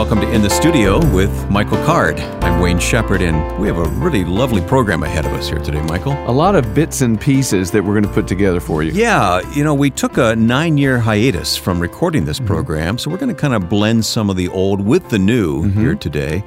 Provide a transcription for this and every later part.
welcome to In the Studio with Michael Card. I'm Wayne Shepherd, and we have a really lovely program ahead of us here today, Michael. A lot of bits and pieces that we're going to put together for you. Yeah, you know, we took a nine year hiatus from recording this program, so we're going to kind of blend some of the old with the new here today.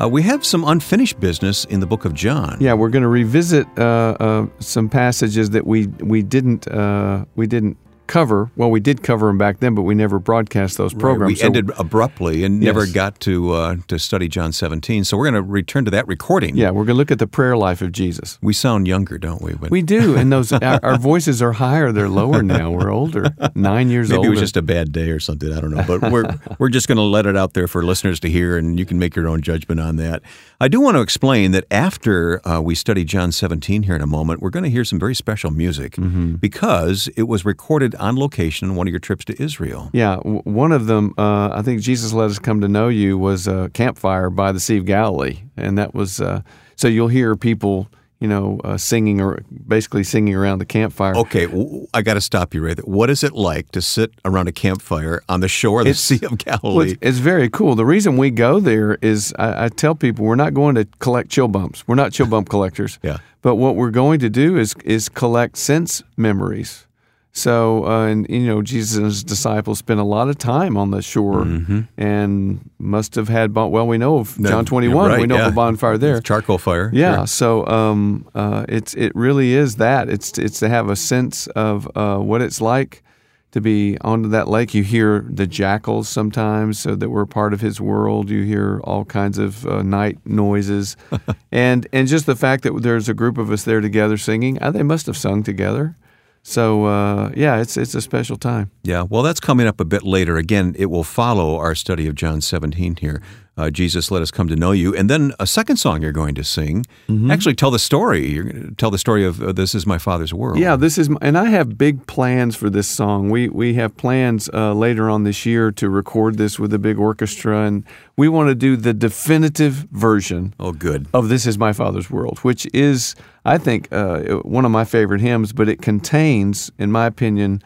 Uh, we have some unfinished business in the book of John. Yeah, we're going to revisit uh, uh, some passages that we we didn't uh, we didn't cover. Well, we did cover them back then, but we never broadcast those Right, programs. We So- ended abruptly and never got to uh, to study John 17, so we're going to return to that recording. yeah, we're going to look at the prayer life of Jesus. We sound younger, don't we? But We do, and those our, our voices are higher. They're lower now. We're older, nine years old. Maybe older. it was just a bad day or something. I don't know. But we're we're just going to let it out there for listeners to hear, and you can make your own judgment on that. I do want to explain that after uh, we study John 17 here in a moment, we're going to hear some very special music Mm-hmm. because it was recorded on location on one of your trips to Israel. Yeah, w- one of them, uh, I think Jesus Let Us Come to Know You, was a campfire by the Sea of Galilee. And that was, uh, so you'll hear people, you know, uh, singing or basically singing around the campfire. Okay, I got to stop you right there. What is it like to sit around a campfire on the shore of the It's- Sea of Well, Galilee? it's, it's very cool. The reason we go there is I, I tell people we're not going to collect chill bumps. We're not chill bump collectors. Yeah. But what we're going to do is is collect sense memories. So, uh, and you know, Jesus and his disciples spent a lot of time on the shore and must have had, bon- well, we know of No, John you're 21, we know yeah. of a bonfire there. Charcoal fire. Yeah, Sure. so um, uh, it's it really is that it's it's to have a sense of uh, what it's like to be onto that lake. You hear the jackals sometimes, so that we're part of his world. You hear all kinds of uh, night noises, and and just the fact that there's a group of us there together singing. Uh, they must have sung together. So uh, yeah, it's it's a special time. Yeah, well, that's coming up a bit later. Again, it will follow our study of John 17 here. Uh, Jesus, let us come to know you. And then a second song you're going to sing. Mm-hmm. Actually, tell the story. You're going to tell the story of uh, This is My Father's World. Yeah, this is, and I have big plans for this song. We we have plans uh, later on this year to record this with a big orchestra, and we want to do the definitive version Oh, good. of "This Is My Father's World," which is, I think, uh, one of my favorite hymns. But it contains, in my opinion,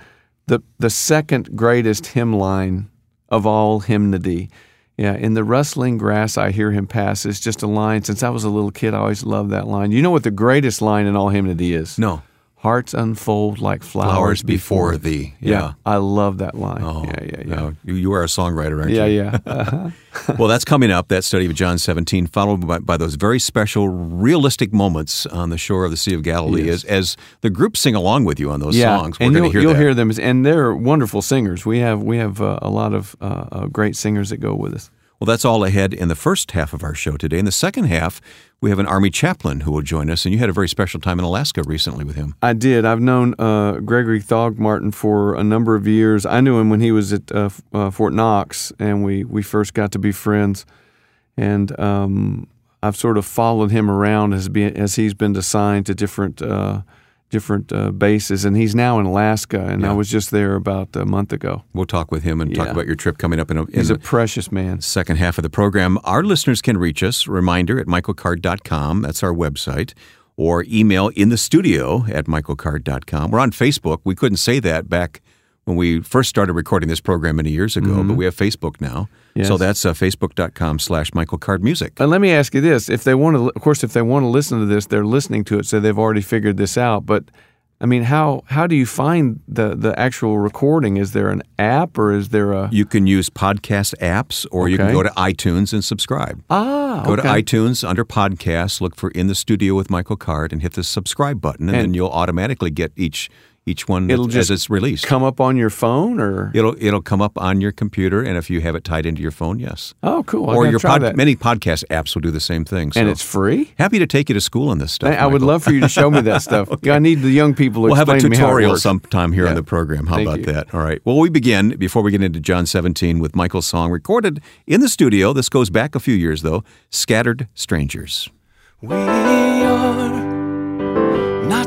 the the second greatest hymn line of all hymnody. Yeah, in the rustling grass I hear him pass is just a line. Since I was a little kid, I always loved that line. You know what the greatest line in all hymnody is? No. Hearts unfold like flowers, Flowers before thee. Yeah. I love that line. Oh, yeah, yeah, yeah. no, you, you are a songwriter, aren't Yeah, you? yeah. Uh-huh. well, that's coming up, that study of John 17, followed by, by those very special, realistic moments on the shore of the Sea of Galilee Yes. as, as the group sing along with you on those yeah. songs. We're and going you'll, to hear you'll hear them, and they're wonderful singers. We have we have uh, a lot of uh, uh, great singers that go with us. Well, that's all ahead in the first half of our show today. In the second half, we have an Army chaplain who will join us, and you had a very special time in Alaska recently with him. I did. I've known uh, Gregory Thogmartin for a number of years. I knew him when he was at uh, uh, Fort Knox, and we, we first got to be friends. And um, I've sort of followed him around as being, as he's been assigned to different uh, different uh, bases, and he's now in Alaska. And I was just there about a month ago. We'll talk with him and talk about your trip coming up in, a, in He's a precious man. second half of the program. Our listeners can reach us, reminder, at michaelcard.com. That's our website. Or email in the studio at michaelcard.com. We're on Facebook. We couldn't say that back when we first started recording this program many years ago, but we have Facebook now. So Mm-hmm. That's uh, facebook.com slash michaelcardmusic. And let me ask you this: if they want to, of course, if they want to listen to this, they're listening to it, so they've already figured this out. But I mean, how how do you find the the actual recording? Is there an app or is there a You can use podcast apps or you can go to iTunes and subscribe. ah? Go to iTunes under podcasts, look for In the Studio with Michael Card, and hit the subscribe button, and, And- then you'll automatically get each each one It'll as just it's released. come up on your phone or It'll it'll come up on your computer, and if you have it tied into your phone, yes. oh, cool. I or your try pod, that. many podcast apps will do the same thing. So and it's free. happy to take you to school on this stuff. I, I would love for you to show me that stuff. I need the young people to We'll have a explain me how tutorial sometime here on the program. How Thank about you. that? All right. Well, we begin before we get into John 17 with Michael's song recorded in the studio. This goes back a few years though. Scattered Strangers. We are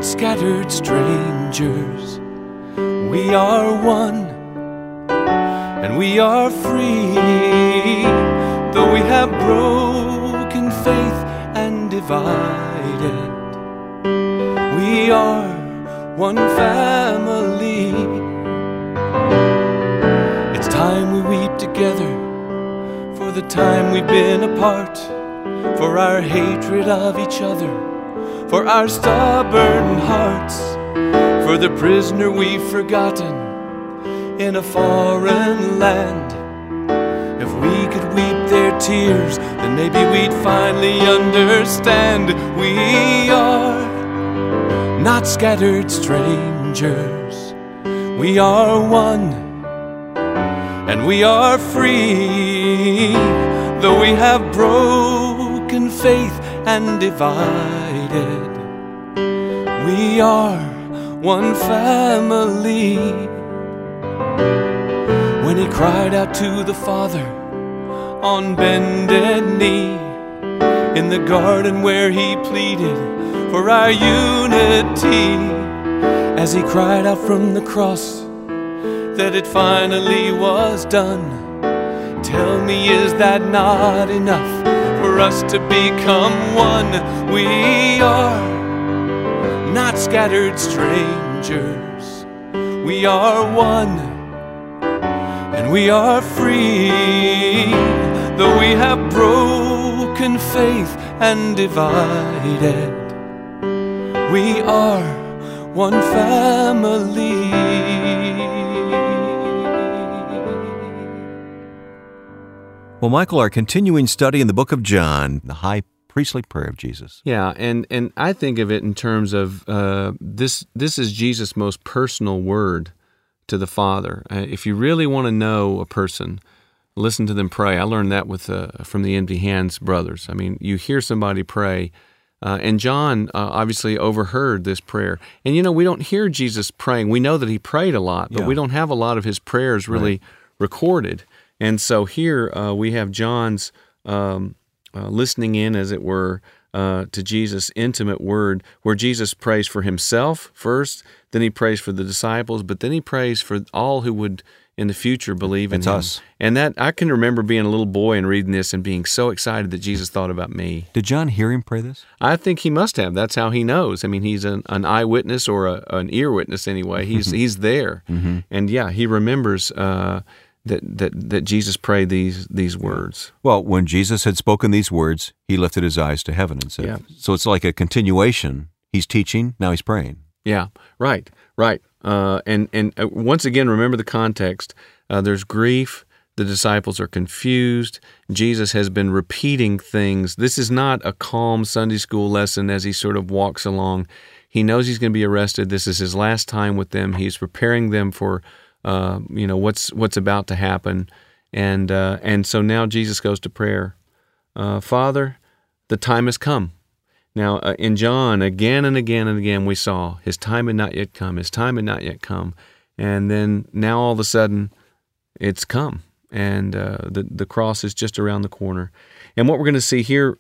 not scattered strangers. We are one, and we are free. Though we have broken faith and divided, we are one family. It's time we weep together for for the time we've been apart, for our hatred of each other, for our stubborn hearts, for the prisoner we've forgotten in a foreign land. If we could weep their tears, then maybe we'd finally understand we are not scattered strangers. We are one, and we are free, though we have broken faith and divided. We are one family. When he cried out to the Father on bended knee in the garden where he pleaded for our unity as he cried out from the cross that it finally was done. Tell me, is that not enough us to become one? We are not scattered strangers, we are one, and we are free, though we have broken faith and divided. We are one family. Well, Michael, our continuing study in the book of John, the high priestly prayer of Jesus. Yeah, and and I think of it in terms of uh, this. This is Jesus' most personal word to the Father. Uh, if you really want to know a person, listen to them pray. I learned that with uh, from the Empty Hands brothers. I mean, you hear somebody pray. Uh, and John uh, obviously overheard this prayer. And you know, we don't hear Jesus praying. We know that he prayed a lot, but Yeah. we don't have a lot of his prayers really recorded. And so here uh, we have John's um, uh, listening in, as it were, uh, to Jesus' intimate word, where Jesus prays for himself first, then he prays for the disciples, but then he prays for all who would in the future believe in That's him. us. And that I can remember being a little boy and reading this and being so excited that Jesus thought about me. Did John hear him pray this? I think he must have. That's how he knows. I mean, he's an, an eyewitness or a, an ear witness anyway. He's he's there, and yeah, he remembers uh, that that that Jesus prayed these these words. Well, when Jesus had spoken these words, he lifted his eyes to heaven and said, Yeah. So it's like a continuation. He's teaching, now he's praying. Yeah, right, right. Uh, and and uh, once again, remember the context. Uh, there's grief. The disciples are confused. Jesus has been repeating things. This is not a calm Sunday school lesson as he sort of walks along. He knows he's going to be arrested. This is his last time with them. He's preparing them for, uh, you know, what's what's about to happen, and uh, and so now Jesus goes to prayer. Uh, Father, the time has come. Now, uh, in John, again and again and again, we saw his time had not yet come, his time had not yet come. And then now all of a sudden, it's come. And uh, the, the cross is just around the corner. And what we're going to see here,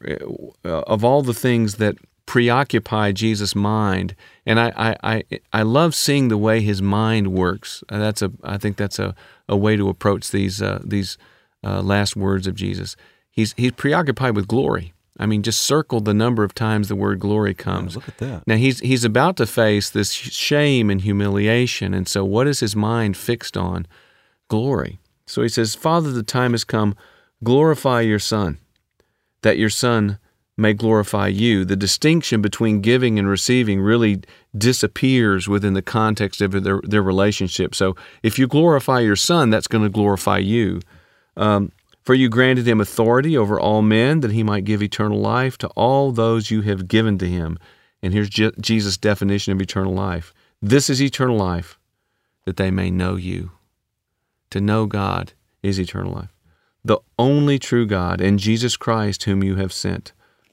uh, of all the things that preoccupy Jesus' mind, and I, I, I, I love seeing the way his mind works. Uh, that's a, I think that's a, a way to approach these, uh, these uh, last words of Jesus. He's, he's preoccupied with glory. I mean, just circle the number of times the word glory comes. Look at that. Now he's he's about to face this shame and humiliation, and so what is his mind fixed on? Glory. So he says, "Father, the time has come. Glorify your Son, that your Son may glorify you." The distinction between giving and receiving really disappears within the context of their their relationship. So if you glorify your Son, that's going to glorify you. Um, for you granted him authority over all men, that he might give eternal life to all those you have given to him. And here's Je- Jesus' definition of eternal life this is eternal life, that they may know you. To know God is eternal life, the only true God, and Jesus Christ, whom you have sent.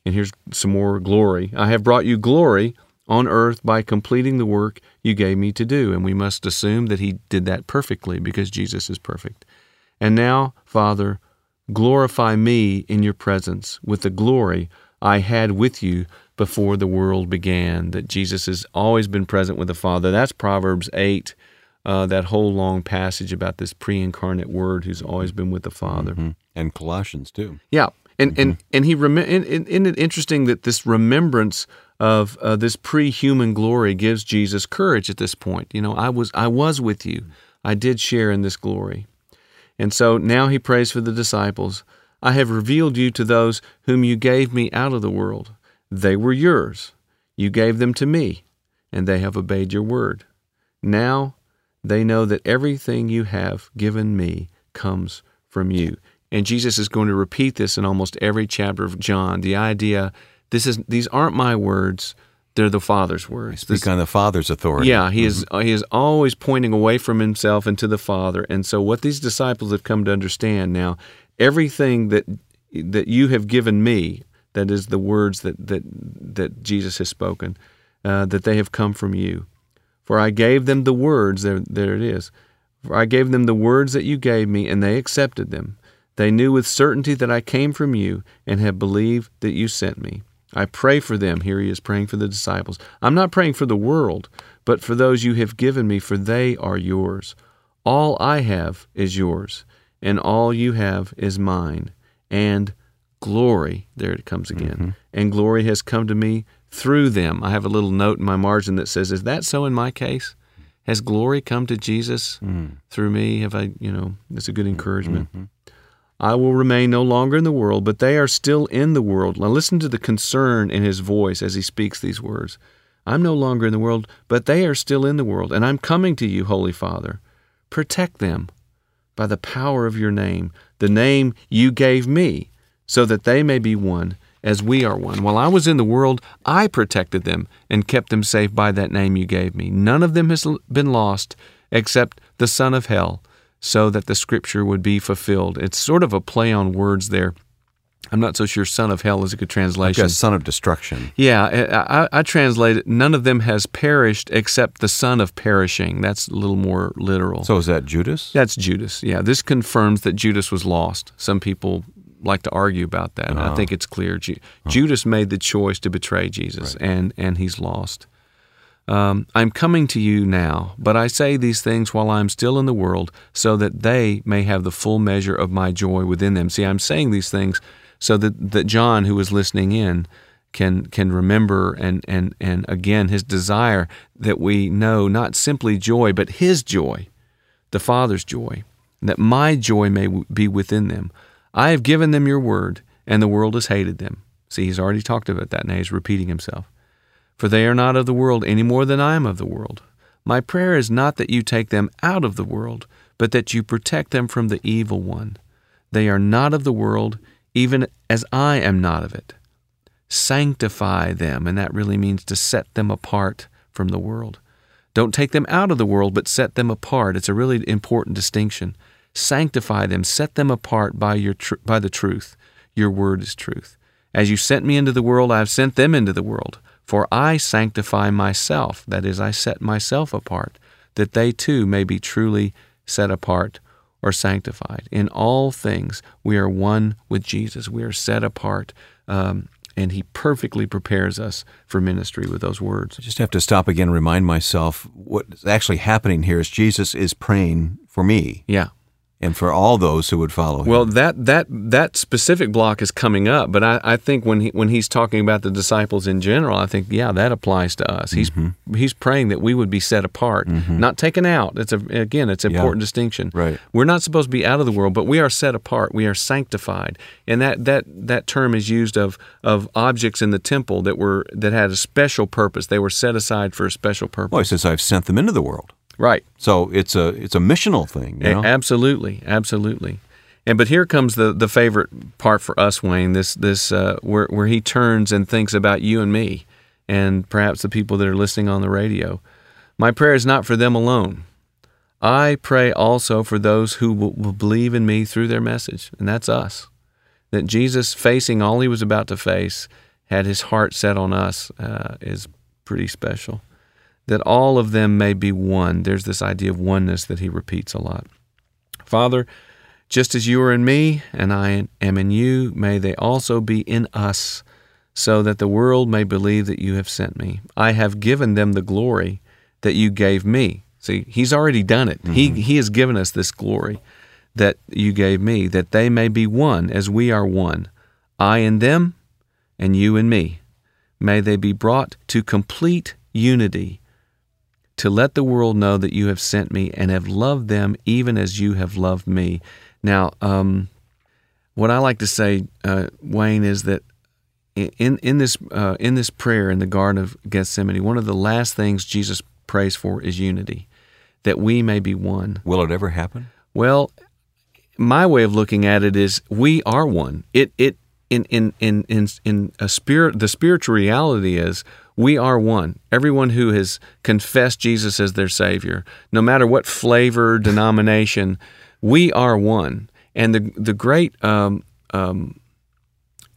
And here's some more glory. I have brought you glory on earth by completing the work you gave me to do. And we must assume that he did that perfectly because Jesus is perfect. And now, Father, glorify me in your presence with the glory I had with you before the world began. That Jesus has always been present with the Father. That's Proverbs 8, uh, that whole long passage about this pre incarnate Word who's always been with the Father. Mhm. And Colossians, too. Yeah, and and and he rem- and, and, isn't it interesting that this remembrance of uh, this pre-human glory gives Jesus courage at this point. You know, I was I was with you. I did share in this glory, and so now he prays for the disciples. I have revealed you to those whom you gave me out of the world. They were yours. You gave them to me, and they have obeyed your word. Now they know that everything you have given me comes from you. And Jesus is going to repeat this in almost every chapter of John. The idea this is these aren't my words, they're the Father's words. Speak on the Father's authority. Yeah, he is he is always pointing away from himself and to the Father. And so what these disciples have come to understand now, everything that that you have given me, that is the words that that that Jesus has spoken, uh, that they have come from you. For I gave them the words, there, there it is. For I gave them the words that you gave me, and they accepted them. They knew with certainty that I came from you, and have believed that you sent me. I pray for them. Here he is praying for the disciples. I'm not praying for the world, but for those you have given me, for they are yours. All I have is yours, and all you have is mine. And glory, there it comes again, mm-hmm. and glory has come to me through them. I have a little note in my margin that says, Is that so in my case? Has glory come to Jesus mm. through me? Have I, you know, it's a good encouragement. Mm-hmm. I will remain no longer in the world, but they are still in the world. Now listen to the concern in his voice as he speaks these words. I'm no longer in the world, but they are still in the world, and I'm coming to you, Holy Father. Protect them by the power of your name, the name you gave me, so that they may be one as we are one. While I was in the world, I protected them and kept them safe by that name you gave me. None of them has been lost except the son of hell, so that the scripture would be fulfilled. It's sort of a play on words there. I'm not so sure son of hell is a good translation. Like son of destruction. Yeah, I, I, translate it, none of them has perished except the son of perishing. That's a little more literal. So is that Judas? That's Judas, yeah. This confirms that Judas was lost. Some people like to argue about that. Uh-huh. I think it's clear. Ju- uh-huh. Judas made the choice to betray Jesus, right. and and he's lost. Um, I'm coming to you now, but I say these things while I'm still in the world, so that they may have the full measure of my joy within them. See, I'm saying these things so that, that John, who is listening in, can can remember and and and again his desire that we know not simply joy, but his joy, the Father's joy, that my joy may be within them. I have given them your word, and the world has hated them. See, he's already talked about that, now he's repeating himself. For they are not of the world any more than I am of the world. My prayer is not that you take them out of the world, but that you protect them from the evil one. They are not of the world, even as I am not of it. Sanctify them, and that really means to set them apart from the world. Don't take them out of the world, but set them apart. It's a really important distinction. Sanctify them, set them apart by, your tr- by the truth. Your word is truth. As you sent me into the world, I have sent them into the world. For I sanctify myself, that is, I set myself apart, that they too may be truly set apart or sanctified. In all things, we are one with Jesus. We are set apart, um, and He perfectly prepares us for ministry with those words. I just have to stop again and remind myself what's actually happening here is Jesus is praying for me. Yeah and for all those who would follow him. Well, that that that specific block is coming up, but I, I think when he when he's talking about the disciples in general, I think yeah, that applies to us. He's mm-hmm. he's praying that we would be set apart, mm-hmm. not taken out. It's a again, it's an yeah. important distinction. Right. We're not supposed to be out of the world, but we are set apart. We are sanctified, and that that that term is used of of objects in the temple that were that had a special purpose. They were set aside for a special purpose. Well, he says, "I've sent them into the world." Right. So it's a it's a missional thing. You know? Absolutely, absolutely. And but here comes the the favorite part for us, Wayne. This this uh, where where he turns and thinks about you and me, and perhaps the people that are listening on the radio. My prayer is not for them alone. I pray also for those who will, will believe in me through their message, and that's us. That Jesus, facing all he was about to face, had his heart set on us uh, is pretty special that all of them may be one. There's this idea of oneness that he repeats a lot. Father, just as you are in me and I am in you, may they also be in us, so that the world may believe that you have sent me. I have given them the glory that you gave me. See, he's already done it. Mm-hmm. He, he has given us this glory that you gave me, that they may be one as we are one, I in them and you in me. May they be brought to complete unity to let the world know that you have sent me and have loved them even as you have loved me. Now, um, what I like to say, uh, Wayne, is that in in this uh, in this prayer in the Garden of Gethsemane, one of the last things Jesus prays for is unity, that we may be one. Will it ever happen? Well, my way of looking at it is we are one. It it in in in in, in a spirit the spiritual reality is we are one. Everyone who has confessed Jesus as their savior, no matter what flavor denomination, we are one. And the the great um, um,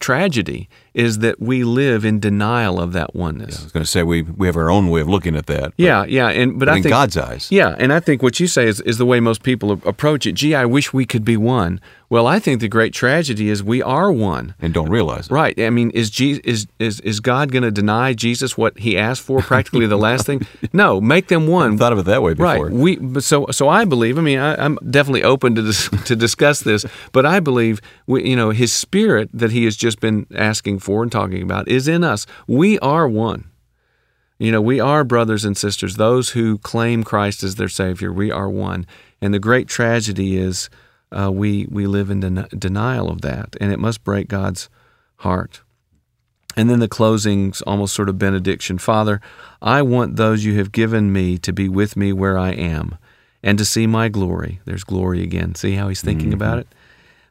tragedy is that we live in denial of that oneness. Yeah, I was going to say we we have our own way of looking at that. Yeah, yeah, and but, but I in think God's eyes, yeah, and I think what you say is is the way most people approach it. Gee, I wish we could be one. Well, I think the great tragedy is we are one and don't realize it. Right. I mean, is Jesus, is is is God going to deny Jesus what He asked for? Practically the last thing. No, make them one. thought of it that way before. Right. We so so I believe. I mean, I, am definitely open to dis, to discuss this, but I believe we, you know His Spirit that He has just been asking for and talking about is in us. We are one. You know, we are brothers and sisters. Those who claim Christ as their Savior, we are one. And the great tragedy is uh, we we live in den- denial of that, and it must break God's heart. And then the closing's almost sort of benediction. Father, I want those you have given me to be with me where I am, and to see my glory. There's glory again. See how he's thinking mm-hmm. about it?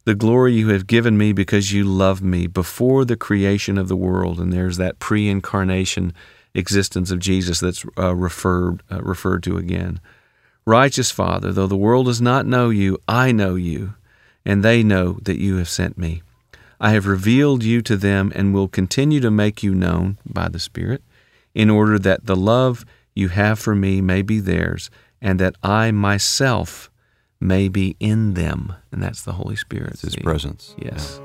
The glory you have given me because you love me before the creation of the world. And there's that pre incarnation existence of Jesus that's uh, referred, uh, referred to again. Righteous Father, though the world does not know you, I know you, and they know that you have sent me. I have revealed you to them and will continue to make you known by the Spirit, in order that the love you have for me may be theirs, and that I myself may be in them. And that's the Holy Spirit. It's His presence. Yes.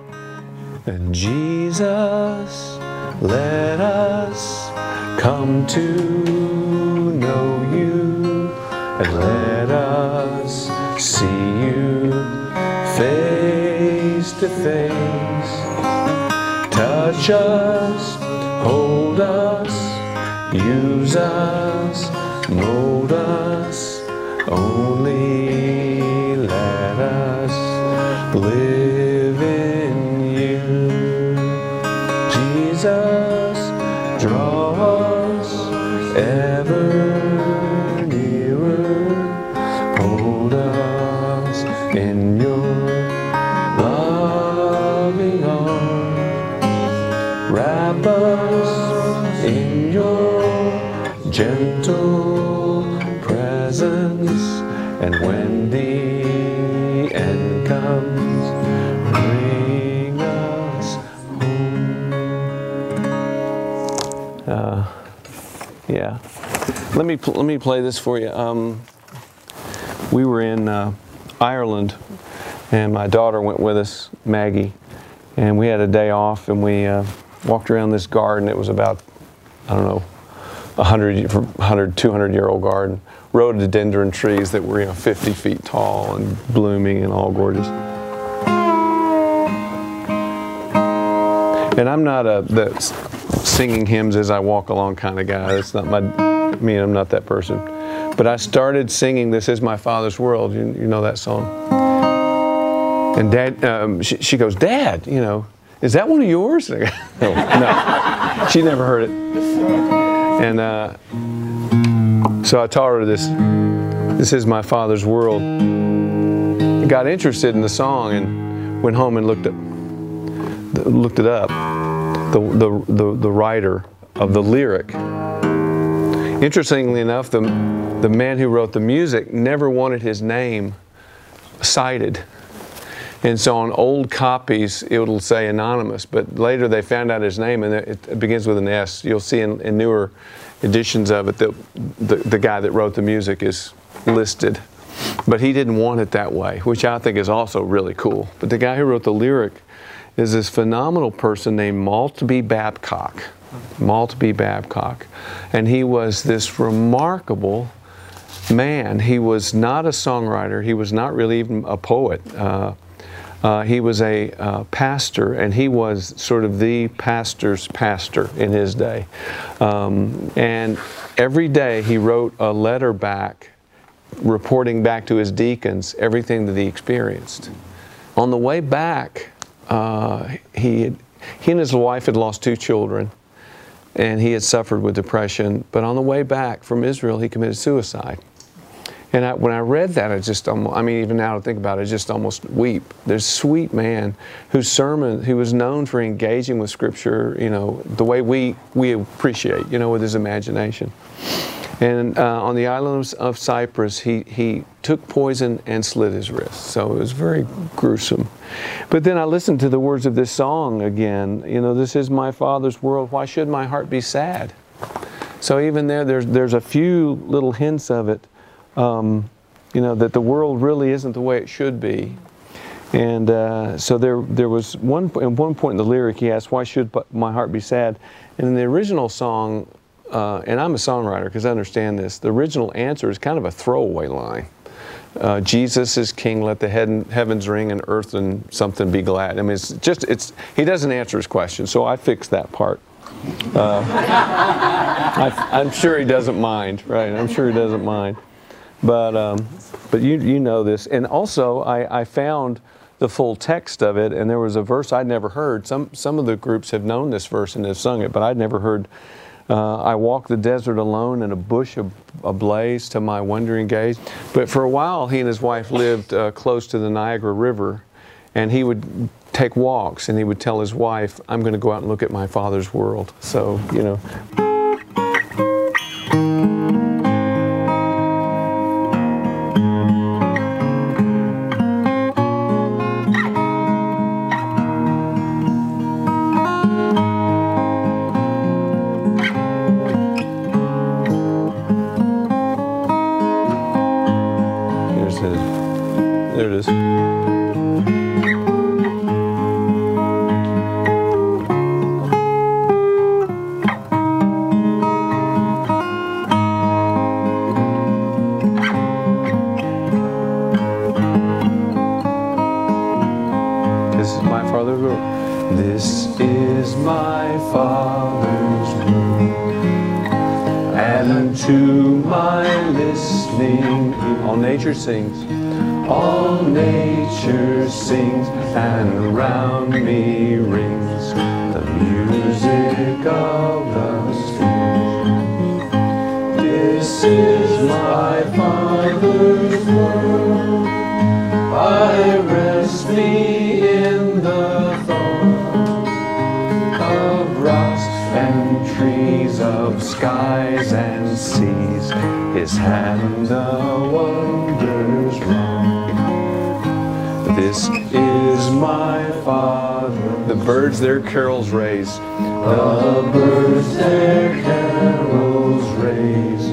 And Jesus, let us come to know you and let us see you face to face. Touch us, hold us, use us, mold us, only yeah. Let me let me play this for you. Um, we were in uh, Ireland, and my daughter went with us, Maggie, and we had a day off, and we uh, walked around this garden. It was about I don't know 100, 100 200 year old garden, rhododendron trees that were you know 50 feet tall and blooming and all gorgeous. And I'm not a the singing hymns as I walk along kind of guy. That's not my I mean. I'm not that person. But I started singing "This Is My Father's World." You, you know that song. And Dad, um, she, she, goes, "Dad, you know, is that one of yours?" no, no, she never heard it. And uh, so I taught her this. This is my father's world. Got interested in the song and went home and looked up, looked it up. The, the, the, the writer of the lyric. Interestingly enough, the, the man who wrote the music never wanted his name cited. And so on old copies, it'll say anonymous, but later they found out his name and it begins with an S. You'll see in, in newer editions of it that the, the guy that wrote the music is listed. But he didn't want it that way, which I think is also really cool. But the guy who wrote the lyric is this phenomenal person named Maltbie Babcock. Maltbie Babcock. And he was this remarkable man. He was not a songwriter, he was not really even a poet. Uh, uh, he was a uh, pastor, and he was sort of the pastor's pastor in his day. Um, and every day he wrote a letter back, reporting back to his deacons everything that he experienced. On the way back uh, he, had, he and his wife had lost two children, and he had suffered with depression. But on the way back from Israel, he committed suicide. And I, when I read that, I just, I mean, even now to think about it, I just almost weep. This sweet man whose sermon, who was known for engaging with Scripture, you know, the way we, we appreciate, you know, with his imagination. And uh, on the island of Cyprus, he, he took poison and slit his wrist. So it was very gruesome. But then I listened to the words of this song again. You know, this is my Father's world. Why should my heart be sad? So even there, there's, there's a few little hints of it um, you know, that the world really isn't the way it should be. And uh, so there, there was one, at one point in the lyric, he asked, why should my heart be sad? And in the original song, uh, and I'm a songwriter because I understand this, the original answer is kind of a throwaway line. Uh, Jesus is king, let the heavens ring and earth and something be glad. I mean, it's just, it's, he doesn't answer his question, so I fixed that part. Uh, I, am sure he doesn't mind, right? I'm sure he doesn't mind. But, um, but you, you know this. And also, I, I found the full text of it, and there was a verse I'd never heard. Some, some of the groups have known this verse and have sung it, but I'd never heard. Uh, I walk the desert alone in a bush ablaze to my wondering gaze. But for a while, he and his wife lived uh, close to the Niagara River, and he would take walks and he would tell his wife, I'm going to go out and look at my father's world. So, you know. My Father. The birds their carols raise. The birds their carols raise.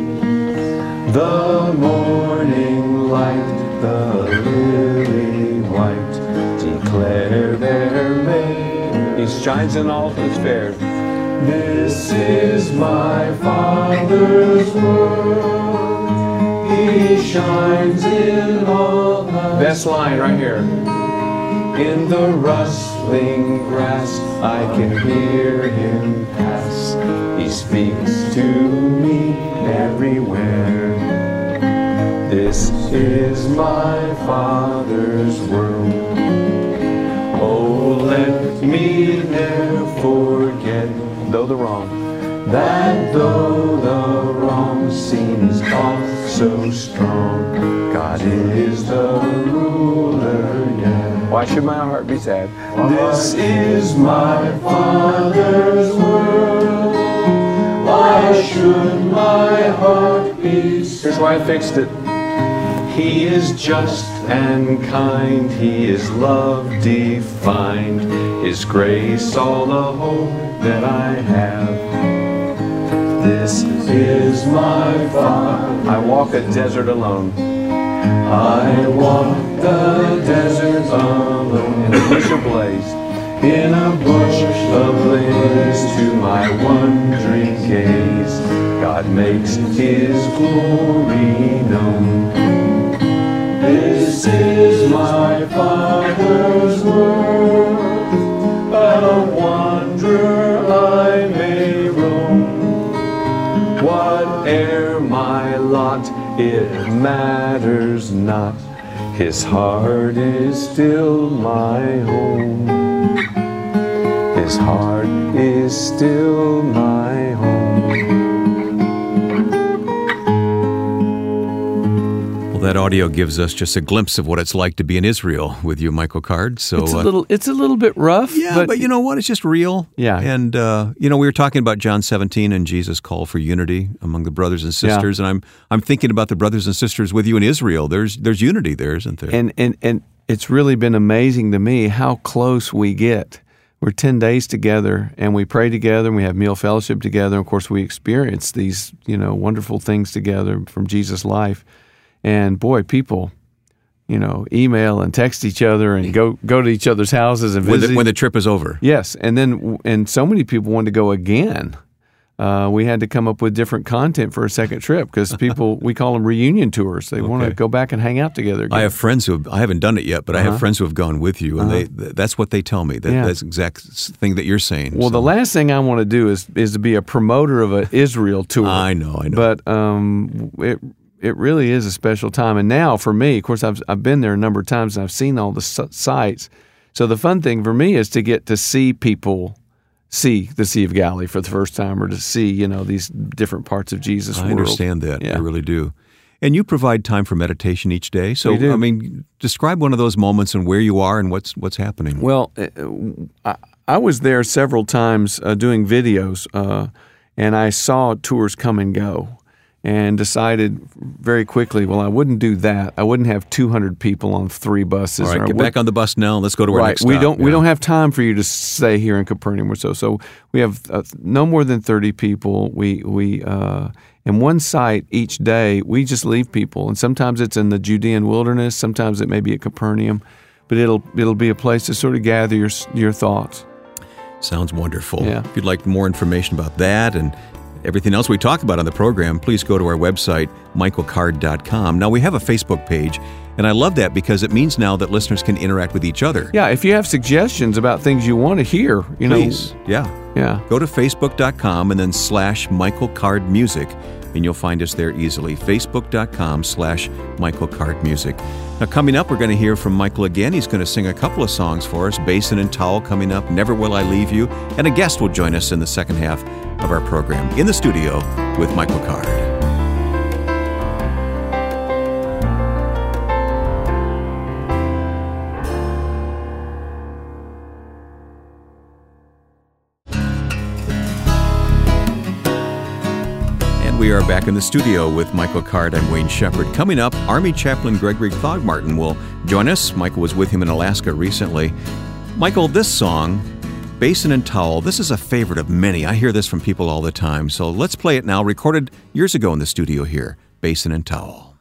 The morning light, the lily white, declare their May. He shines in all his fair. This is my Father's world. He shines in all the Best line right here. In the rustling grass, I can hear him pass. He speaks to me everywhere. This is my Father's world. Oh, let me never forget though the wrong, that though the wrong seems oft so strong, God is the ruler yet. Why should my heart be sad? This is my Father's world. Why should my heart be sad? Here's why I fixed it. He is just and kind, He is love defined, His grace all the hope that I have. Is my farm. I walk a desert alone. I walk the desert alone in a bush ablaze, in a bush ablaze to my wondering gaze. God makes His glory known. This is my Father's world, oh, matters not. His heart is still my home. His heart is still my that audio gives us just a glimpse of what it's like to be in Israel with you, Michael Card. So It's a uh, little, it's a little bit rough. Yeah, but, you know what? It's just real. Yeah. And uh, you know, we were talking about John 17 and Jesus' call for unity among the brothers and Yeah. sisters, and I'm I'm thinking about the brothers and sisters with you in Israel. There's there's unity there, isn't there? and and and it's really been amazing to me how close we get. We're ten days together, and we pray together, and we have meal fellowship together. Of course, we experience these you know wonderful things together from Jesus' life. And boy, people, you know, email and text each other and go go to each other's houses and when, visit. the, when the trip is over. yes, and then and so many people wanted to go again. Uh, we had to come up with different content for a second trip because people we call them reunion tours. They want to go back and hang out together. Again. I have friends who have, I haven't done it yet, but I have friends who have gone with you, and they th- that's what they tell me. That, Uh-huh. Yeah. That's the exact thing that you're saying. Well, So- the last thing I want to do is is to be a promoter of an Israel tour. I know, I know. But um, it it really is a special time. And now for me, of course, I've I've been there a number of times and I've seen all the sites. So the fun thing for me is to get to see people see the Sea of Galilee for the first time, or to see you know these different parts of Jesus' I world. understand that. Yeah. I really do. And you provide time for meditation each day. So. I mean, describe one of those moments and where you are and what's what's happening. Well, uh, I, I was there several times uh, doing videos, uh, and I saw tours come and go, and decided very quickly, well, I wouldn't do that. I wouldn't have 200 people on three buses. All right, get would- back on the bus now. Let's go to our right. next we don't we don't have time for you to stay here in Capernaum or so. So we have uh, no more than 30 people. We we uh, in one site each day. We just leave people, and sometimes it's in the Judean wilderness. Sometimes it may be at Capernaum, but it'll it'll be a place to sort of gather your your thoughts. Sounds wonderful. Yeah. If you'd like more information about that and everything else we talk about on the program, please go to our website, michaelcard.com. Now, we have a Facebook page, and I love that because it means now that listeners can interact with each other. Yeah, if you have suggestions about things you want to hear, you Please. Yeah. yeah. Go to facebook.com and then slash Michael Card Music, and you'll find us there easily. Facebook.com slash Michael Card Music. Now, coming up, we're going to hear from Michael again. He's going to sing a couple of songs for us Basin and Towel coming up, Never Will I Leave You, and a guest will join us in the second half of our program in the studio with Michael Card. We are back in the studio with Michael Card. I'm Wayne Shepherd. Coming up, Army Chaplain Gregory Thogmartin will join us. Michael was with him in Alaska recently. Michael, this song, Basin and Towel, this is a favorite of many. I hear this from people all the time. So let's play it now, recorded years ago in the studio here Basin and Towel.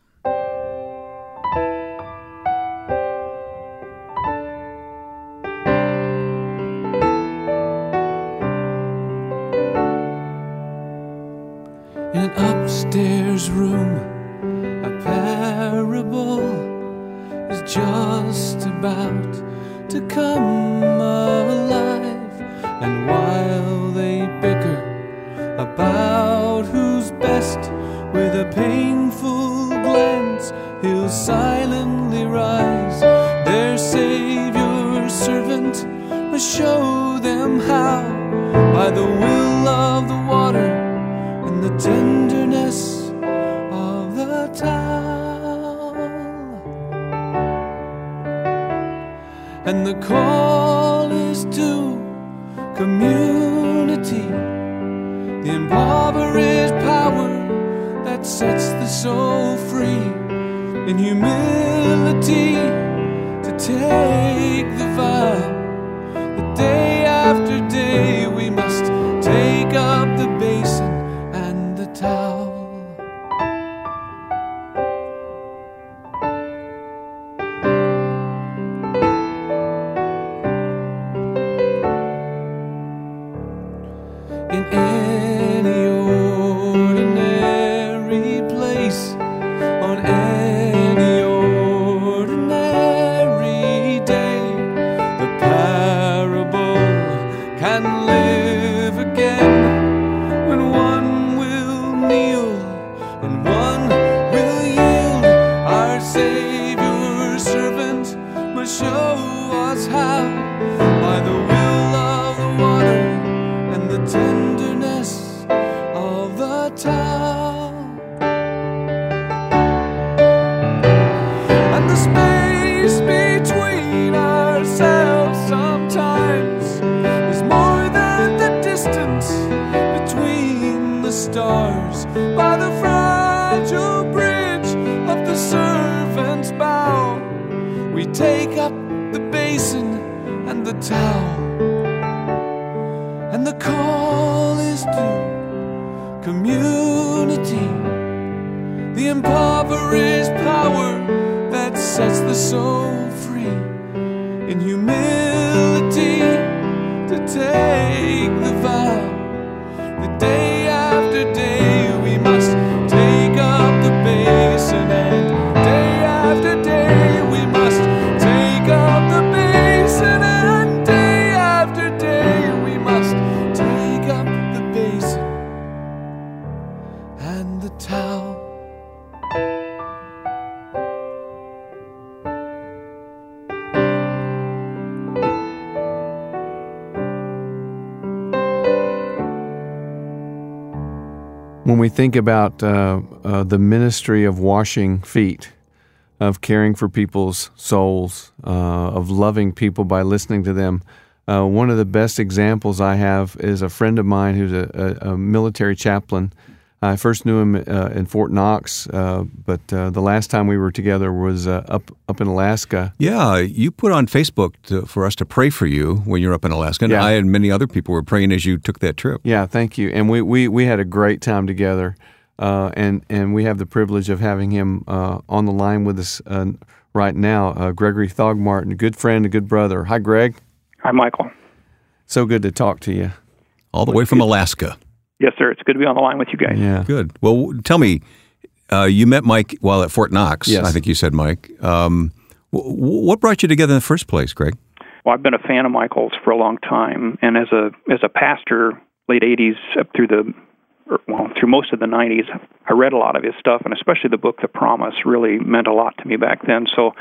When we think about uh, uh, the ministry of washing feet, of caring for people's souls, uh, of loving people by listening to them, uh, one of the best examples I have is a friend of mine who's a, a, a military chaplain. I first knew him uh, in Fort Knox, uh, but uh, the last time we were together was uh, up up in Alaska. Yeah, you put on Facebook to, for us to pray for you when you're up in Alaska, and Yeah. I and many other people were praying as you took that trip. Yeah, thank you. And we, we, we had a great time together. Uh, and, and we have the privilege of having him uh, on the line with us uh, right now. Uh, Gregory Thogmartin, a good friend, a good brother. Hi, Greg. Hi, Michael. So good to talk to you. All the way from Alaska. Yes, sir. It's good to be on the line with you guys. Yeah. Good. Well, tell me, uh, you met Mike while at Fort Knox. Yes. I think you said Mike. Um, wh- wh- what brought you together in the first place, Greg? Well, I've been a fan of Michael's for a long time, and as a as a pastor, late '80s up through the well through most of the '90s, I read a lot of his stuff, and especially the book The Promise really meant a lot to me back then. So.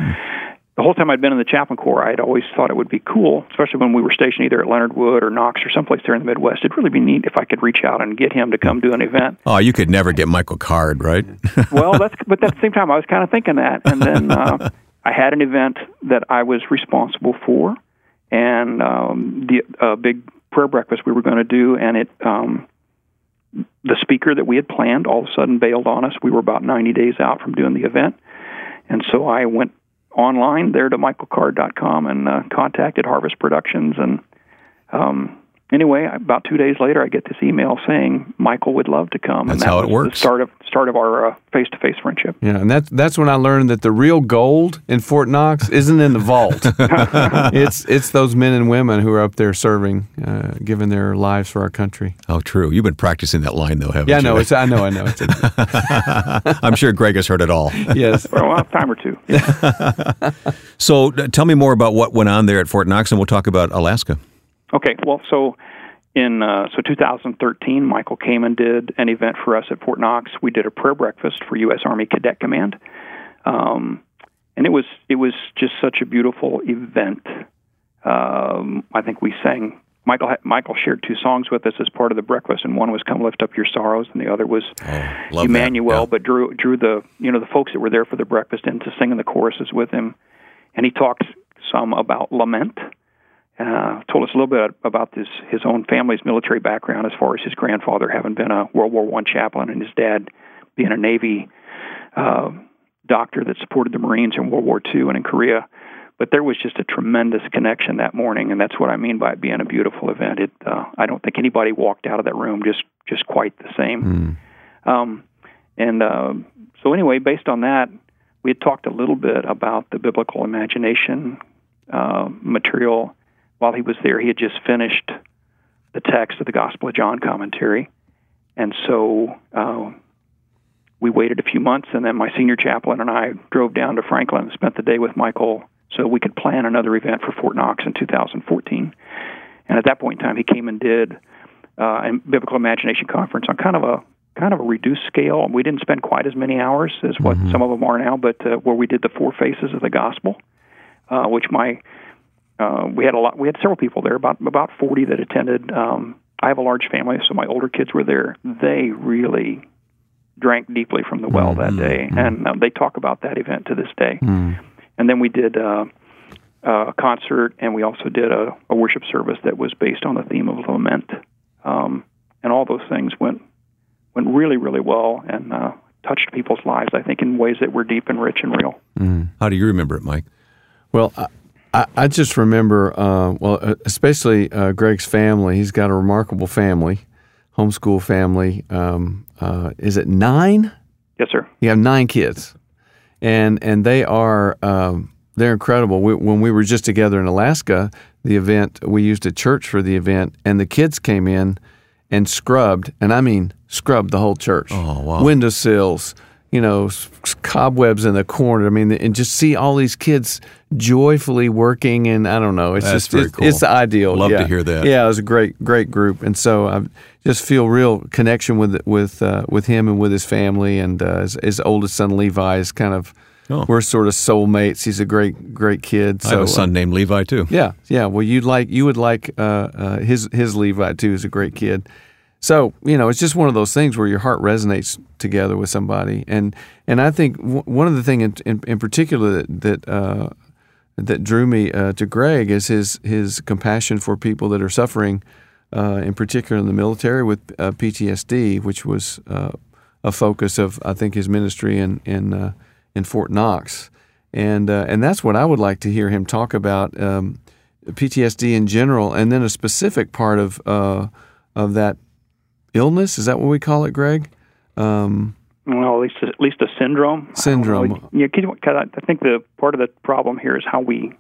The whole time I'd been in the chaplain corps, I'd always thought it would be cool, especially when we were stationed either at Leonard Wood or Knox or someplace there in the Midwest. It'd really be neat if I could reach out and get him to come do an event. Oh, you could never get Michael Card, right? well, that's but at the same time, I was kind of thinking that, and then uh, I had an event that I was responsible for, and um, the uh, big prayer breakfast we were going to do, and it um, the speaker that we had planned all of a sudden bailed on us. We were about 90 days out from doing the event, and so I went online there to michaelcard.com and uh, contacted Harvest Productions and. Um, Anyway, about two days later, I get this email saying Michael would love to come, and That's that how it was the works. start of start of our uh, face-to-face friendship. Yeah, and that's that's when I learned that the real gold in Fort Knox isn't in the vault. it's it's those men and women who are up there serving, uh, giving their lives for our country. Oh, true. You've been practicing that line, though, haven't Yeah, I you? know. It's I know. I know. It's I'm sure Greg has heard it all. yes. for a time or two. So, uh, tell me more about what went on there at Fort Knox, and we'll talk about Alaska. Okay, well, so in uh, so 2013, Michael came and did an event for us at Fort Knox. We did a prayer breakfast for U.S. Army Cadet Command, um, and it was it was just such a beautiful event. Um, I think we sang. Michael ha- Michael shared two songs with us as part of the breakfast, and one was "Come Lift Up Your Sorrows," and the other was that. Emmanuel. Yeah. But drew drew the you know the folks that were there for the breakfast into singing the choruses with him, and he talked some about lament. Uh, told us a little bit about his his own family's military background, as far as his grandfather having been a World War One chaplain and his dad being a Navy uh, doctor that supported the Marines in World War II and in Korea. But there was just a tremendous connection that morning, and that's what I mean by it being a beautiful event. It, uh, I don't think anybody walked out of that room just just quite the same. Um, and uh, so, anyway, based on that, we had talked a little bit about the biblical imagination uh, material while he was there. He had just finished the text of the Gospel of John commentary, and so uh, we waited a few months, and then my senior chaplain and I drove down to Franklin and spent the day with Michael so we could plan another event for Fort Knox in 2014. And at that point in time, he came and did uh, a biblical imagination conference on kind of a kind of a reduced scale. We didn't spend quite as many hours as what some of them are now, but uh, where we did the four faces of the gospel, uh, which my uh, we had a lot. We had several people there, about about forty that attended. Um, I have a large family, so my older kids were there. They really drank deeply from the well that day, and um, they talk about that event to this day. And then we did uh, a concert, and we also did a, a worship service that was based on the theme of lament. Um, and all those things went went really, really well, and uh, touched people's lives. I think in ways that were deep and rich and real. How do you remember it, Mike? Well, I, I, I just remember, uh, well, uh, especially uh, Greg's family. He's got a remarkable family, homeschool family. Um, uh, is it nine? Yes, sir. You have nine kids, and and they are um, they're incredible. We, when we were just together in Alaska, the event we used a church for the event, and the kids came in and scrubbed, and I mean scrubbed the whole church. Oh, wow. Windowsills, you know, s- s- cobwebs in the corner. I mean, and just see all these kids joyfully working, and I don't know, it's That's just very it's, cool. it's the ideal. Love to hear that. Yeah, it was a great great group, and so I just feel real connection with with uh, with him and with his family, and uh, his, his oldest son Levi is kind of. Oh. We're sort of soulmates. He's a great, great kid. So, I have a uh, son named Levi too. yeah, yeah. Well, you'd like you would like uh, uh, his his Levi too. Is a great kid. So you know, it's just one of those things where your heart resonates together with somebody, and and I think w- one of the thing in, in, in particular that that, uh, that drew me uh, to Greg is his his compassion for people that are suffering, uh, in particular in the military with uh, PTSD, which was uh, a focus of I think his ministry in in uh, in Fort Knox, and uh, and that's what I would like to hear him talk about um, PTSD in general, and then a specific part of of that illness. Is that what we call it, Greg? Um, Well, at least at least a syndrome. Syndrome. I. Yeah, because I I think the part of the problem here is how we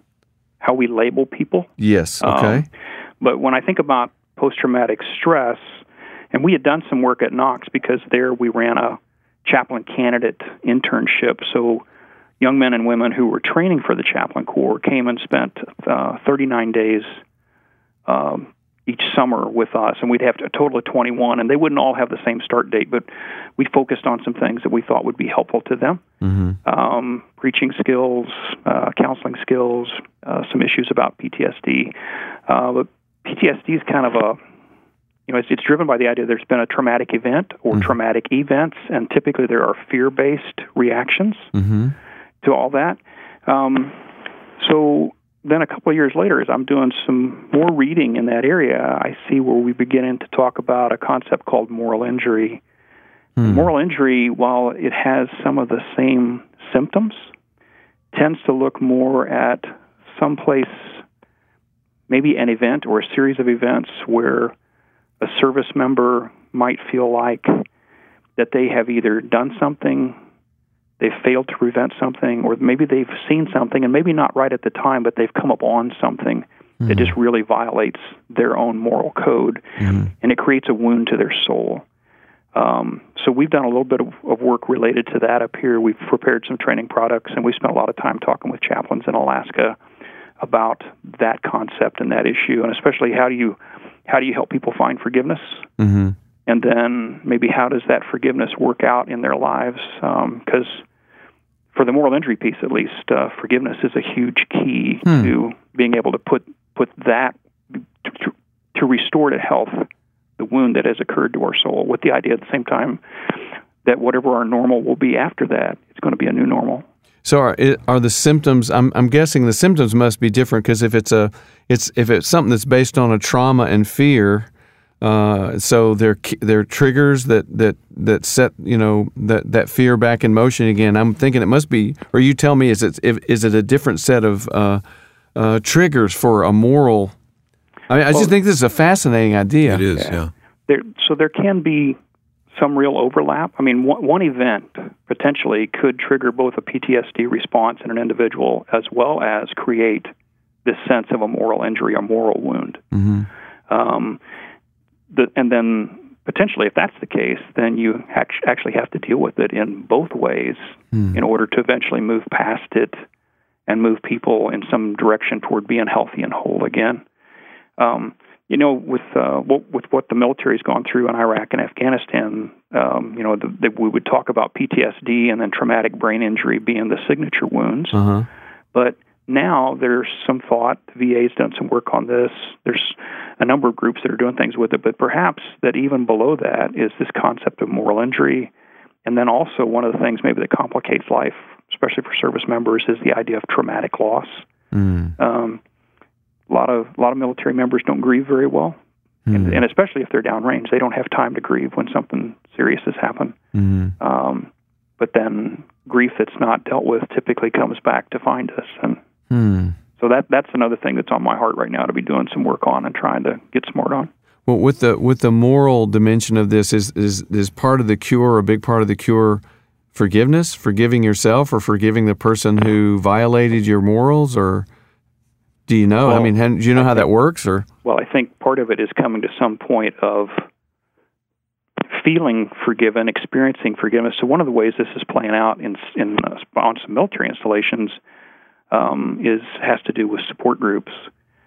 how we label people. yes. Um, Okay. but when I think about post traumatic stress, and we had done some work at Knox because there we ran a chaplain candidate internship. So young men and women who were training for the chaplain corps came and spent uh, 39 days um, each summer with us, and we'd have a total of 21, and they wouldn't all have the same start date, but we focused on some things that we thought would be helpful to them um, preaching skills, uh, counseling skills, uh, some issues about PTSD. Uh, but PTSD is kind of a you know, it's, it's driven by the idea there's been a traumatic event or traumatic events, and typically there are fear-based reactions to all that. Um, so then a couple of years later, as I'm doing some more reading in that area, I see where we begin to talk about a concept called moral injury. Hmm. Moral injury, while it has some of the same symptoms, tends to look more at some place, maybe an event or a series of events where a service member might feel like that they have either done something, they've failed to prevent something, or maybe they've seen something and maybe not right at the time, but they've come upon something that just really violates their own moral code, and it creates a wound to their soul. Um, so we've done a little bit of, of work related to that up here. We've prepared some training products, and we spent a lot of time talking with chaplains in Alaska about that concept and that issue, and especially how do you how do you help people find forgiveness, Mm-hmm. and then maybe how does that forgiveness work out in their lives? Because for the moral injury piece, at least, uh, forgiveness is a huge key to being able to put put that to, to, to restore to health the wound that has occurred to our soul, with the idea at the same time that whatever our normal will be after that, it's going to be a new normal. So are, are the symptoms? I'm, I'm guessing the symptoms must be different because if it's a it's if it's something that's based on a trauma and fear, uh, so they're they're triggers that that that set you know that that fear back in motion again. I'm thinking it must be, or you tell me, is it if, is it a different set of uh, uh, triggers for a moral? I mean, I just think this is a fascinating idea. It is, yeah. there so there can be some real overlap. I mean, one, one event potentially could trigger both a PTSD response in an individual as well as create this sense of a moral injury, a moral wound. Um, the, and then potentially, if that's the case, then you actually have to deal with it in both ways in order to eventually move past it and move people in some direction toward being healthy and whole again. Um, you know, with uh, what, with what the military's gone through in Iraq and Afghanistan, um, you know, the, the, we would talk about PTSD and then traumatic brain injury being the signature wounds. Uh-huh. But now there's some thought. The VA's done some work on this. There's a number of groups that are doing things with it, but perhaps that even below that is this concept of moral injury. And then also one of the things maybe that complicates life, especially for service members, is the idea of traumatic loss. Mm. Um, a lot of a lot of military members don't grieve very well, mm. and, and, especially if they're downrange, they don't have time to grieve when something serious has happened. Mm. Um, but then grief that's not dealt with typically comes back to find us, and mm. so that that's another thing that's on my heart right now to be doing some work on and trying to get smart on. Well, with the with the moral dimension of this, is is is part of the cure, a big part of the cure, forgiveness, forgiving yourself, or forgiving the person who violated your morals, or do you know? Well, I mean, do you know how that works? Or well, I think part of it is coming to some point of feeling forgiven, experiencing forgiveness. So one of the ways this is playing out in in uh, on some military installations um, is has to do with support groups,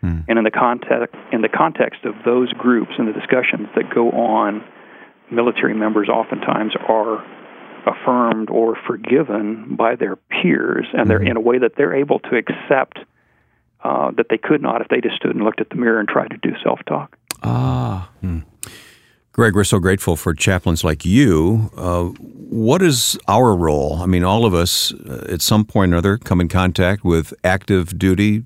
hmm. and in the context in the context of those groups and the discussions that go on, military members oftentimes are affirmed or forgiven by their peers, and they're mm-hmm. in a way that they're able to accept uh, that they could not if they just stood and looked at the mirror and tried to do self talk. Ah. Hmm. Greg, we're so grateful for chaplains like you. Uh, what is our role? I mean, all of us uh, at some point or other come in contact with active duty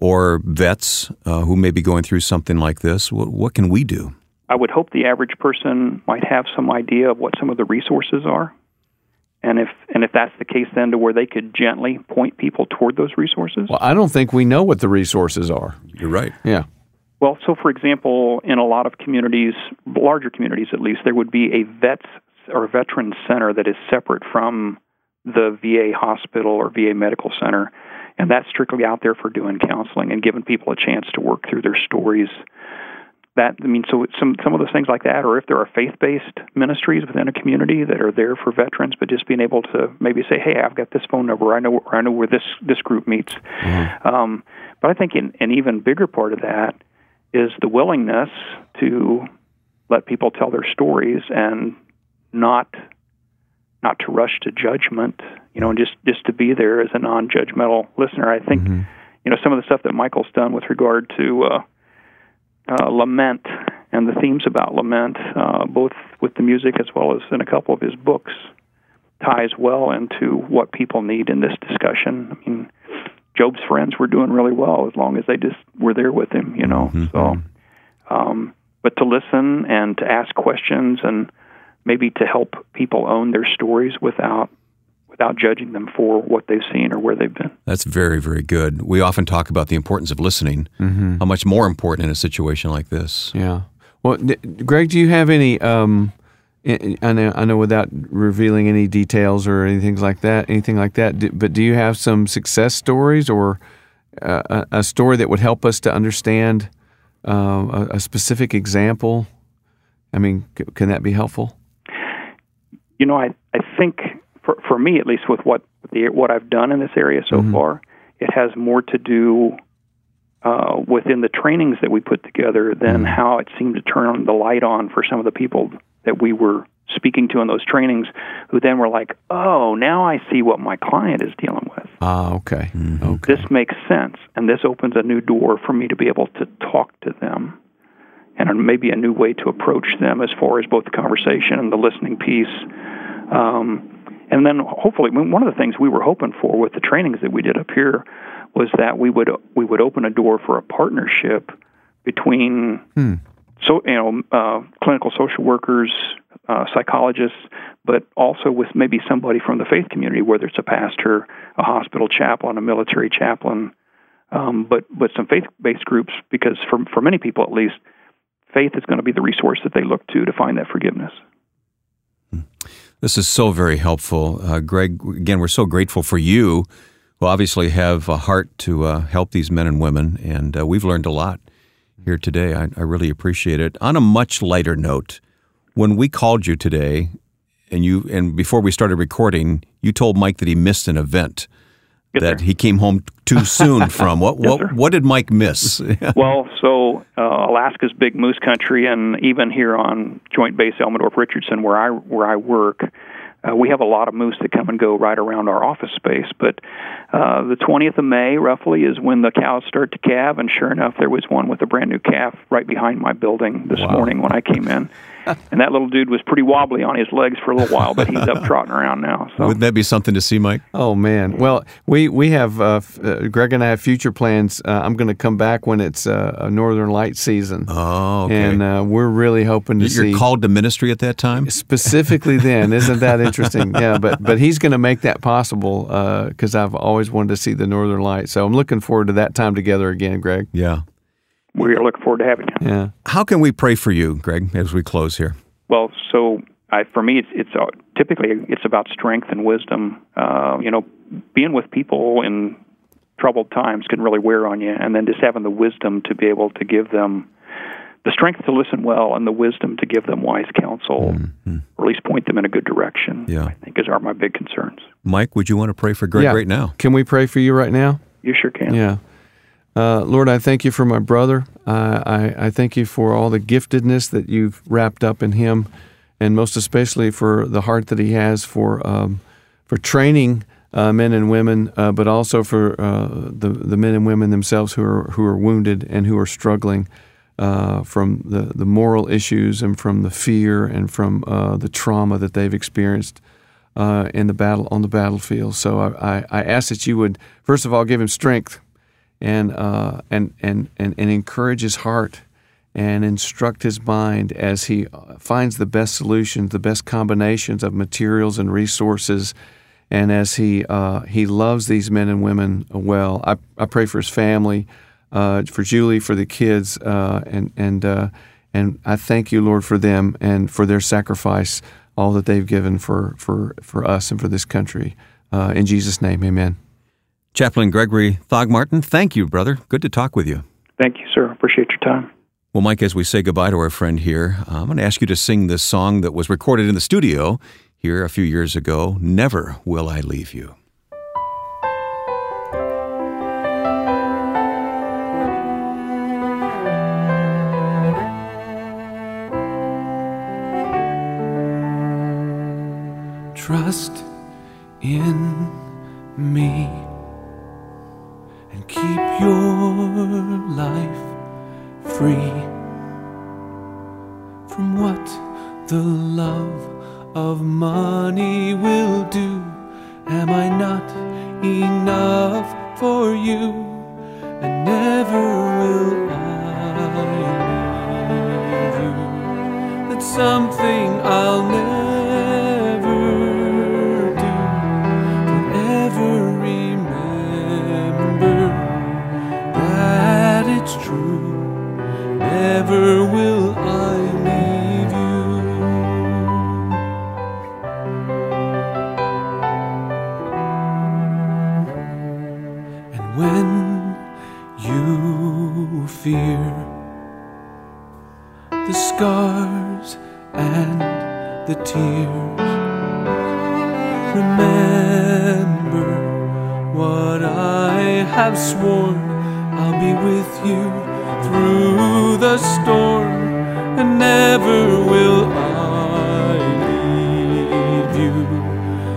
or vets uh, who may be going through something like this. What, what can we do? I would hope the average person might have some idea of what some of the resources are and if and if that's the case, then to where they could gently point people toward those resources. Well, I don't think we know what the resources are. You're right. Yeah. Well, so for example, in a lot of communities, larger communities at least, there would be a vets or veteran center that is separate from the VA hospital or VA medical center, and that's strictly out there for doing counseling and giving people a chance to work through their stories that I mean, so some some of those things like that, or if there are faith-based ministries within a community that are there for veterans, but just being able to maybe say, "Hey, I've got this phone number. I know I know where this this group meets." Mm-hmm. Um, but I think in, an even bigger part of that is the willingness to let people tell their stories and not not to rush to judgment. You know, and just just to be there as a non-judgmental listener. I think mm-hmm. you know some of the stuff that Michael's done with regard to. Uh, uh, lament and the themes about lament, uh, both with the music as well as in a couple of his books, ties well into what people need in this discussion. I mean, Job's friends were doing really well as long as they just were there with him, you know. Mm-hmm. So, um, but to listen and to ask questions and maybe to help people own their stories without without judging them for what they've seen or where they've been. That's very, very good. We often talk about the importance of listening, mm-hmm. how much more important in a situation like this. Yeah. Well, Greg, do you have any? Um, I know, I know, without revealing any details or anything like that, anything like that. But do you have some success stories or uh, a story that would help us to understand uh, a, a, specific example? I mean, c- can that be helpful? You know, I I think for for me at least with what the what I've done in this area so mm-hmm. far, it has more to do uh, within the trainings that we put together than mm-hmm. how it seemed to turn the light on for some of the people that we were speaking to in those trainings, who then were like, "Oh, now I see what my client is dealing with." Ah, okay. Mm-hmm. okay. This makes sense, and this opens a new door for me to be able to talk to them and maybe a new way to approach them as far as both the conversation and the listening piece. Um, and then hopefully, one of the things we were hoping for with the trainings that we did up here was that we would we would open a door for a partnership between hmm. So you know uh, clinical social workers, uh, psychologists, but also with maybe somebody from the faith community, whether it's a pastor, a hospital chaplain, a military chaplain, um, but but some faith-based groups because for for many people at least, faith is going to be the resource that they look to to find that forgiveness. This is so very helpful. Uh, Greg, again, we're so grateful for you who obviously have a heart to uh, help these men and women, and uh, we've learned a lot here today. I, I, really appreciate it. On a much lighter note, when we called you today, and you and before we started recording, you told Mike that he missed an event yes, that sir. he came home too soon from. What yes, what what did Mike miss? well, so uh, Alaska's big moose country, and even here on Joint Base Elmendorf Richardson, where I where I work, Uh, we have a lot of moose that come and go right around our office space, but uh, the 20th of May, roughly, is when the cows start to calve, and sure enough, there was one with a brand new calf right behind my building this Wow. morning when I came in. and that little dude was pretty wobbly on his legs for a little while, but he's up trotting around now. So Wouldn't that be something to see, Mike? Oh man! Well, we we have uh, f- uh, Greg and I have future plans. Uh, I'm going to come back when it's uh, a Northern Light season, Oh, okay. and uh, we're really hoping to see You're called to ministry at that time? specifically then. Isn't that interesting? Yeah, but but he's going to make that possible because I've always wanted to see the Northern Light. So I'm looking forward to that time together again, Greg. Yeah. We are looking forward to having you. Yeah. How can we pray for you, Greg, as we close here? Well, so I, for me, it's it's uh, typically it's about strength and wisdom. Uh, you know, being with people in troubled times can really wear on you, and then just having the wisdom to be able to give them the strength to listen well and the wisdom to give them wise counsel, or at least point them in a good direction. Yeah. I think is are my big concerns. Mike, would you want to pray for Greg yeah. right now? Can we pray for you right now? You sure can. Yeah. Uh, Lord, I thank you for my brother. I, I thank you for all the giftedness that you've wrapped up in him, and most especially for the heart that he has for um, for training uh, men and women, uh, but also for uh, the the men and women themselves who are who are wounded and who are struggling uh, from the the moral issues and from the fear and from the trauma that they've experienced in the battle on the battlefield. So I, I, I ask that you would first of all give him strength and uh, and, and and and encourage his heart and instruct his mind as he uh, finds the best solutions, the best combinations of materials and resources, and as he uh, he loves these men and women well. I, I pray for his family, uh, for Julie, for the kids, uh, and and uh, and I thank you, Lord, for them and for their sacrifice, all that they've given for for for us and for this country. Uh, in Jesus' name, Amen. Chaplain Gregory Thogmartin, thank you, brother. Good to talk with you. Thank you, sir. Appreciate your time. Well, Mike, as we say goodbye to our friend here, uh, I'm going to ask you to sing this song that was recorded in the studio here a few years ago Never Will I Leave You. Trust in me and keep your life free from what the love of money will do. Am I not enough for you? And never will I leave you. That's something I'll never it's true. Never will I leave you. And when you fear the scars and the tears, remember what I have sworn. With you through the storm, and never will I leave you.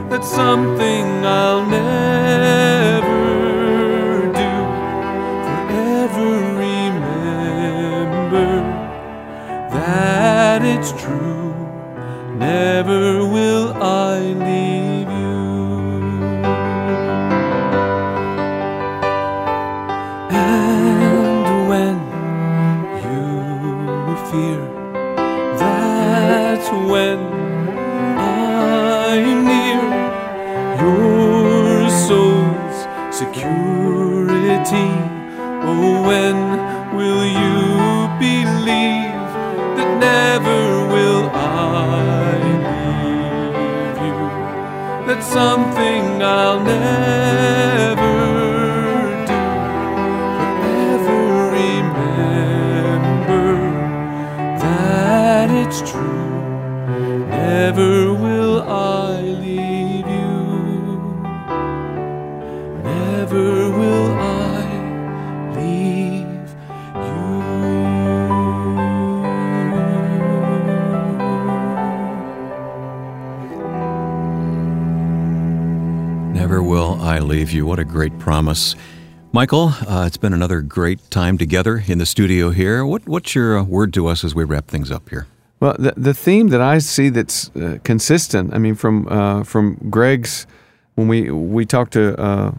That's something I'll leave you. What a great promise. Michael, uh, it's been another great time together in the studio here. What, what's your uh, word to us as we wrap things up here? Well, the, the theme that I see that's uh, consistent, I mean, from uh, from Greg's, when we we talked to uh,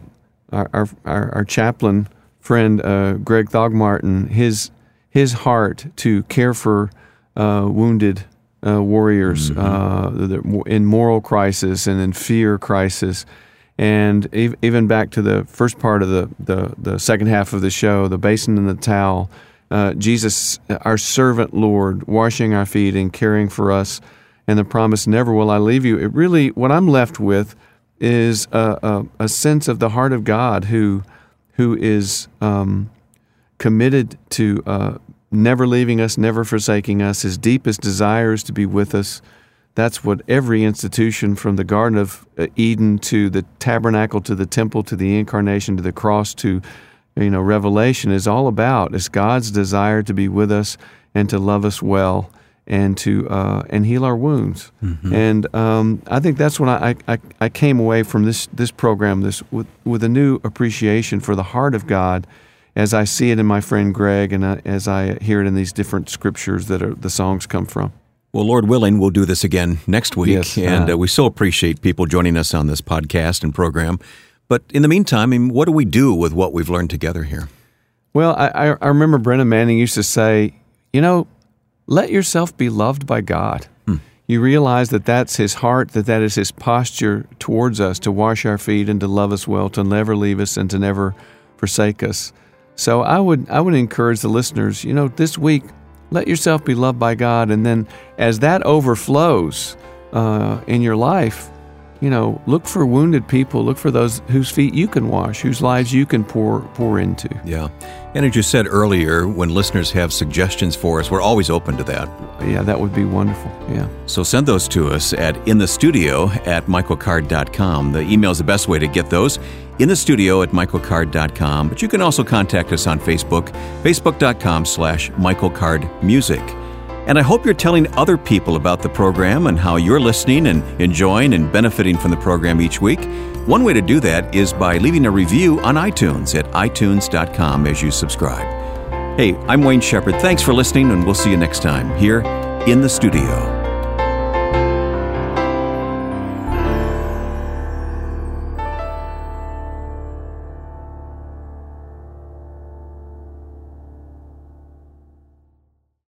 our, our, our chaplain friend uh, Greg Thogmartin, his his heart to care for wounded warriors mm-hmm. in moral crisis and in fear crisis and even back to the first part of the, the, the second half of the show, the basin and the towel, uh, Jesus, our servant Lord, washing our feet and caring for us, and the promise, never will I leave you. It really, what I'm left with is a, a, a sense of the heart of God who, who is um, committed to uh, never leaving us, never forsaking us. His deepest desire is to be with us. That's what every institution from the Garden of uh, Eden to the tabernacle to the temple to the incarnation to the cross to you know Revelation is all about. It's God's desire to be with us and to love us well and to uh, and heal our wounds. Mm-hmm. And um, I think that's when I, I, I came away from this this program this with with a new appreciation for the heart of God as I see it in my friend Greg and I, as I hear it in these different scriptures that are, the songs come from. Well, Lord willing, we'll do this again next week. Yes, and uh, uh, we so appreciate people joining us on this podcast and program. But in the meantime, I mean, what do we do with what we've learned together here? Well, I, I remember Brennan Manning used to say, you know, let yourself be loved by God. Hmm. You realize that that's His heart, that that is His posture towards us to wash our feet and to love us well, to never leave us and to never forsake us. So I would I would encourage the listeners, you know, this week let yourself be loved by God. And then as that overflows uh, in your life, you know, look for wounded people. Look for those whose feet you can wash, whose lives you can pour pour into. Yeah, and as you said earlier, when listeners have suggestions for us, we're always open to that. Yeah, that would be wonderful. Yeah. So send those to us at in the studio at michaelcard.com. The email is the best way to get those. In the studio at michaelcard.com. But you can also contact us on Facebook, facebook.com slash michaelcardmusic. And I hope you're telling other people about the program and how you're listening and enjoying and benefiting from the program each week. One way to do that is by leaving a review on iTunes at itunes.com as you subscribe. Hey, I'm Wayne Shepherd. Thanks for listening, and we'll see you next time here in the studio.